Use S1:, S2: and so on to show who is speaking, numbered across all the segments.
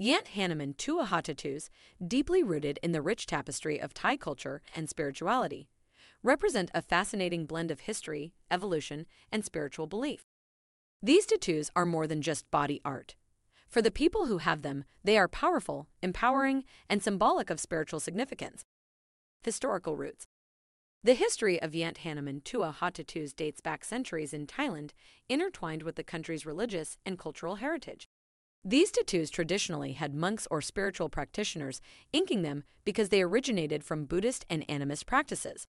S1: Yant Hanuman Tua Ha tattoos, deeply rooted in the rich tapestry of Thai culture and spirituality, represent a fascinating blend of history, evolution, and spiritual belief. These tattoos are more than just body art. For the people who have them, they are powerful, empowering, and symbolic of spiritual significance. Historical roots The history of Yant Hanuman Tua Ha tattoos dates back centuries in Thailand, intertwined with the country's religious and cultural heritage. These tattoos traditionally had monks or spiritual practitioners inking them because they originated from Buddhist and animist practices.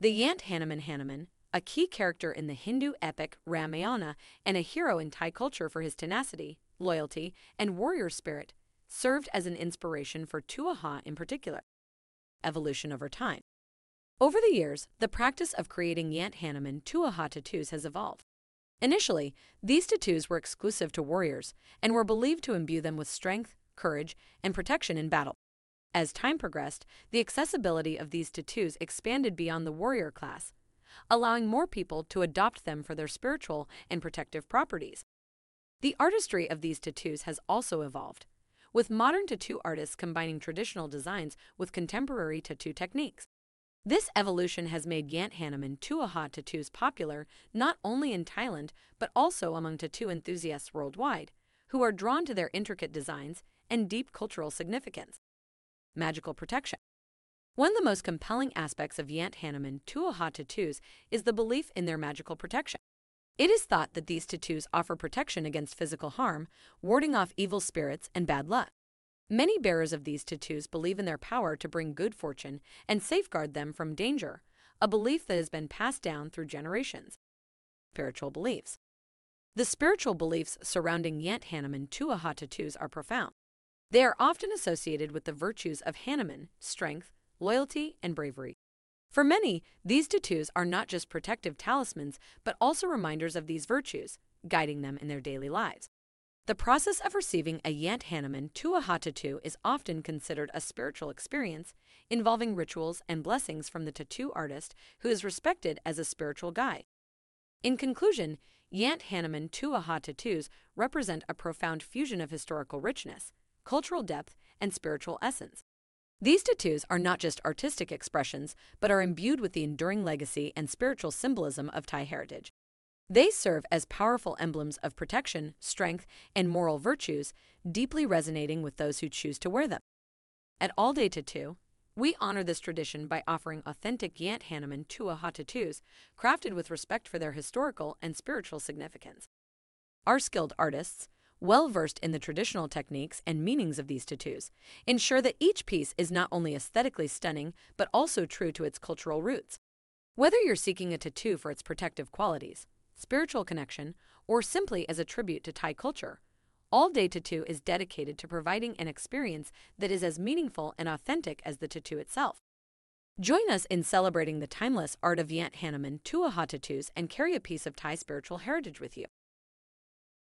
S1: The Yant Hanuman Hanuman, a key character in the Hindu epic Ramayana and a hero in Thai culture for his tenacity, loyalty, and warrior spirit, served as an inspiration for Tua Ha in particular. Evolution over time. Over the years, the practice of creating Yant Hanuman Tua Ha tattoos has evolved. Initially, these tattoos were exclusive to warriors and were believed to imbue them with strength, courage, and protection in battle. As time progressed, the accessibility of these tattoos expanded beyond the warrior class, allowing more people to adopt them for their spiritual and protective properties. The artistry of these tattoos has also evolved, with modern tattoo artists combining traditional designs with contemporary tattoo techniques. This evolution has made Yant Hanuman Tua Ha tattoos popular not only in Thailand but also among tattoo enthusiasts worldwide, who are drawn to their intricate designs and deep cultural significance. Magical protection. One of the most compelling aspects of Yant Hanuman Tua Ha tattoos is the belief in their magical protection. It is thought that these tattoos offer protection against physical harm, warding off evil spirits and bad luck. Many bearers of these tattoos believe in their power to bring good fortune and safeguard them from danger, a belief that has been passed down through generations. Spiritual beliefs. The spiritual beliefs surrounding Yant Hanuman Tua Ha tattoos are profound. They are often associated with the virtues of Hanuman, strength, loyalty, and bravery. For many, these tattoos are not just protective talismans, but also reminders of these virtues, guiding them in their daily lives. The process of receiving a Yant Hanuman Tua Ha tattoo is often considered a spiritual experience involving rituals and blessings from the tattoo artist who is respected as a spiritual guide. In conclusion, Yant Hanuman Tua Ha tattoos represent a profound fusion of historical richness, cultural depth, and spiritual essence. These tattoos are not just artistic expressions, but are imbued with the enduring legacy and spiritual symbolism of Thai heritage. They serve as powerful emblems of protection, strength, and moral virtues, deeply resonating with those who choose to wear them. At All Day Tattoo, we honor this tradition by offering authentic Yant Hanuman Tua Ha tattoos crafted with respect for their historical and spiritual significance. Our skilled artists, well versed in the traditional techniques and meanings of these tattoos, ensure that each piece is not only aesthetically stunning but also true to its cultural roots. Whether you're seeking a tattoo for its protective qualities, spiritual connection, or simply as a tribute to Thai culture. All Day Tattoo is dedicated to providing an experience that is as meaningful and authentic as the tattoo itself. Join us in celebrating the timeless art of Yant Hanuman Tua Ha tattoos and carry a piece of Thai spiritual heritage with you.